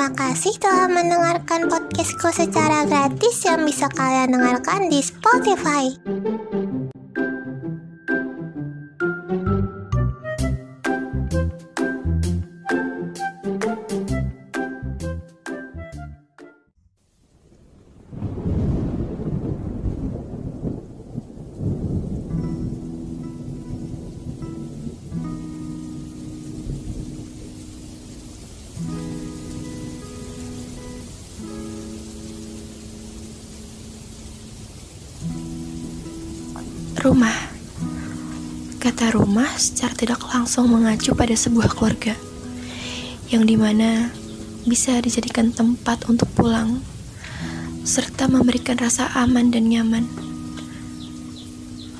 Terima kasih telah mendengarkan podcastku secara gratis yang bisa kalian dengarkan di Spotify. Rumah. Kata rumah secara tidak langsung mengacu pada sebuah keluarga Yang di mana bisa dijadikan tempat untuk pulang Serta memberikan rasa aman dan nyaman.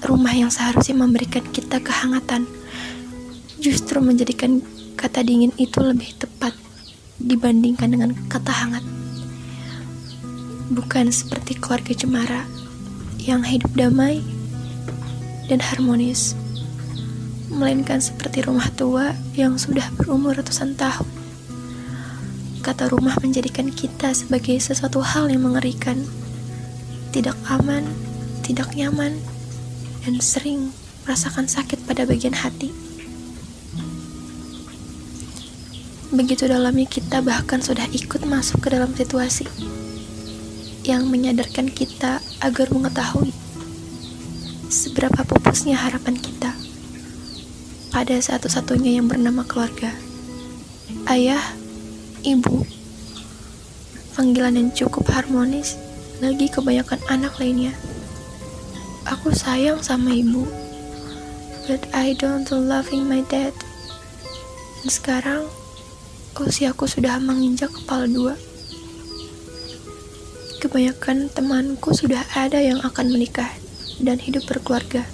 Rumah yang seharusnya memberikan kita kehangatan Justru menjadikan kata dingin itu lebih tepat Dibandingkan dengan kata hangat. Bukan seperti keluarga cemara yang hidup damai dan harmonis, melainkan seperti rumah tua yang sudah berumur ratusan tahun. Kata rumah menjadikan kita sebagai sesuatu hal yang mengerikan, tidak aman, tidak nyaman, dan sering merasakan sakit pada bagian hati. Begitu dalamnya kita bahkan sudah ikut masuk ke dalam situasi yang menyadarkan kita agar mengetahui seberapa pupusnya harapan kita pada satu-satunya yang bernama keluarga. Ayah, ibu, panggilan yang cukup harmonis, lagi kebanyakan anak lainnya. Aku sayang sama ibu, but I don't loving my dad. Dan sekarang, usiaku sudah menginjak kepala dua. Kebanyakan temanku sudah ada yang akan menikah dan hidup berkeluarga.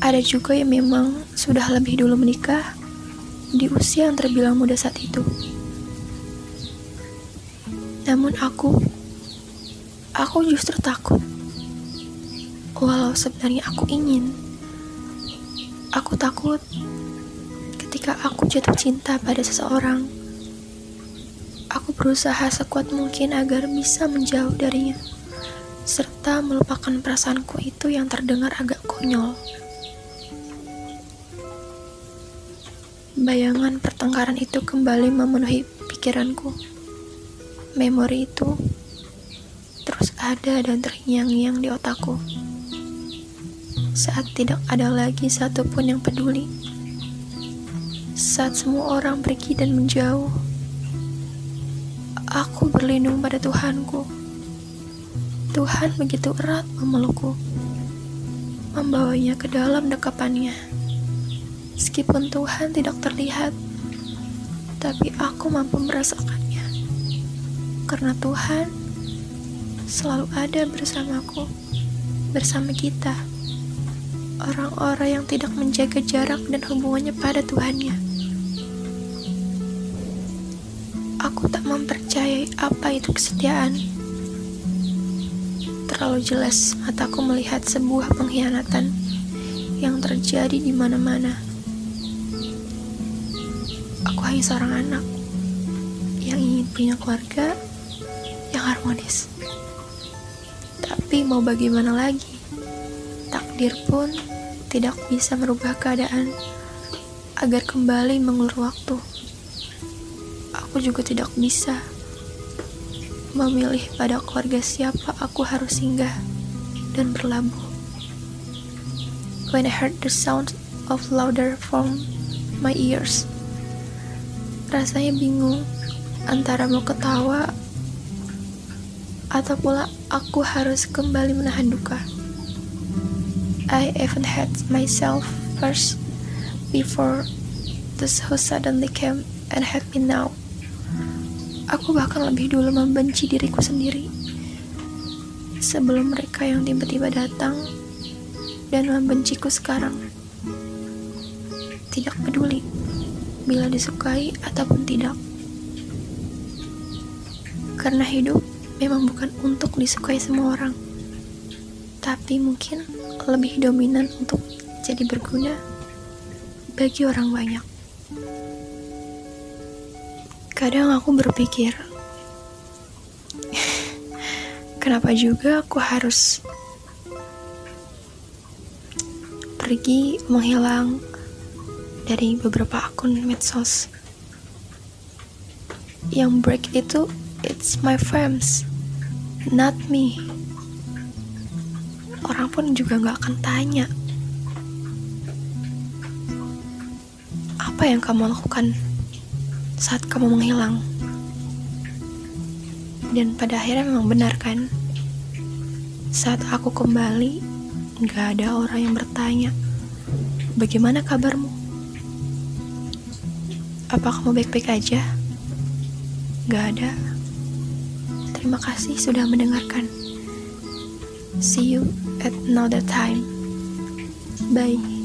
Ada juga yang memang sudah lebih dulu menikah di usia yang terbilang muda saat itu. Namun aku, aku justru takut. Walau sebenarnya aku ingin, aku takut ketika aku jatuh cinta pada seseorang. Aku berusaha sekuat mungkin agar bisa menjauh darinya serta melupakan perasaanku itu yang terdengar agak konyol. Bayangan pertengkaran itu kembali memenuhi pikiranku. Memori itu terus ada dan terngiang-ngiang di otakku. Saat tidak ada lagi satupun yang peduli. Saat semua orang pergi dan menjauh. Aku berlindung pada Tuhanku Tuhan begitu erat memelukku, membawanya ke dalam dekapannya. Meskipun Tuhan tidak terlihat, tapi aku mampu merasakannya. Karena Tuhan selalu ada bersamaku, bersama kita. Orang-orang yang tidak menjaga jarak dan hubungannya pada Tuhannya. Aku tak mempercayai apa itu kesetiaan terlalu jelas mataku melihat sebuah pengkhianatan yang terjadi di mana-mana. Aku hanya seorang anak yang ingin punya keluarga yang harmonis. Tapi mau bagaimana lagi? Takdir pun tidak bisa merubah keadaan agar kembali mengulur waktu. Aku juga tidak bisa memilih pada keluarga siapa aku harus singgah dan berlabuh. When I heard the sound of louder from my ears, rasanya bingung antara mau ketawa atau pula aku harus kembali menahan duka. I even had myself first before this who suddenly came and had me now. Aku bahkan lebih dulu membenci diriku sendiri sebelum mereka yang tiba-tiba datang dan membenciku sekarang. Tidak peduli bila disukai ataupun tidak. Karena hidup memang bukan untuk disukai semua orang, tapi mungkin lebih dominan untuk jadi berguna bagi orang banyak. Kadang aku berpikir, kenapa juga aku harus pergi menghilang dari beberapa akun medsos. Yang break itu, it's my friends, not me. Orang pun juga gak akan tanya Apa yang kamu lakukan saat kamu menghilang? Dan pada akhirnya memang benar kan? Saat aku kembali, gak ada orang yang bertanya, bagaimana kabarmu? Apa kamu baik-baik aja? Gak ada. Terima kasih sudah mendengarkan. See you at another time. Bye.